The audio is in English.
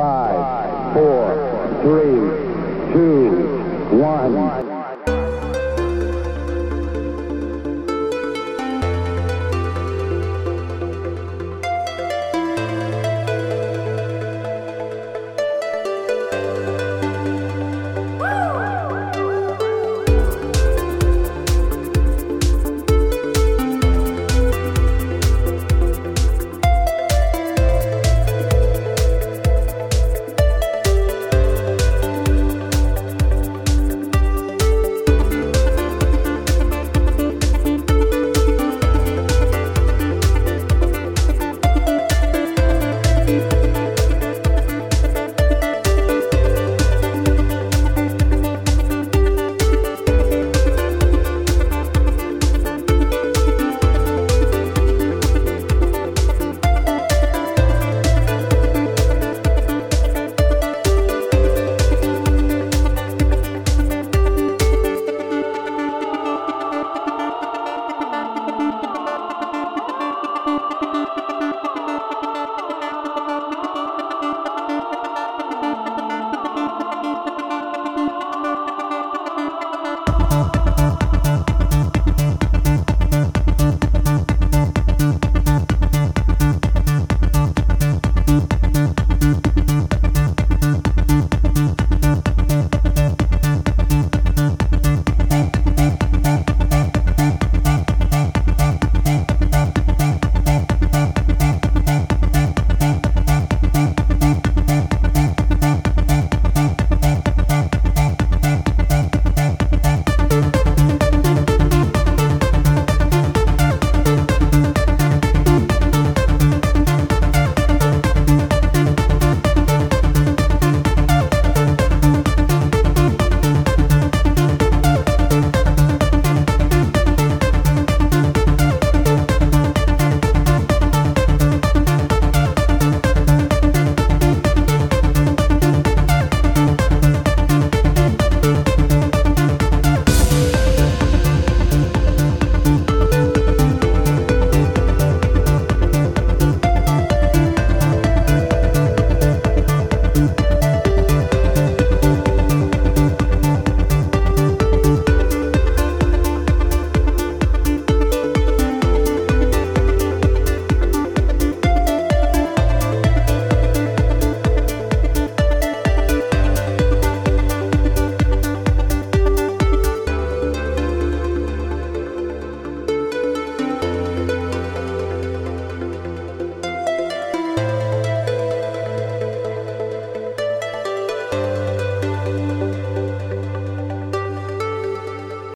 Five, four, three,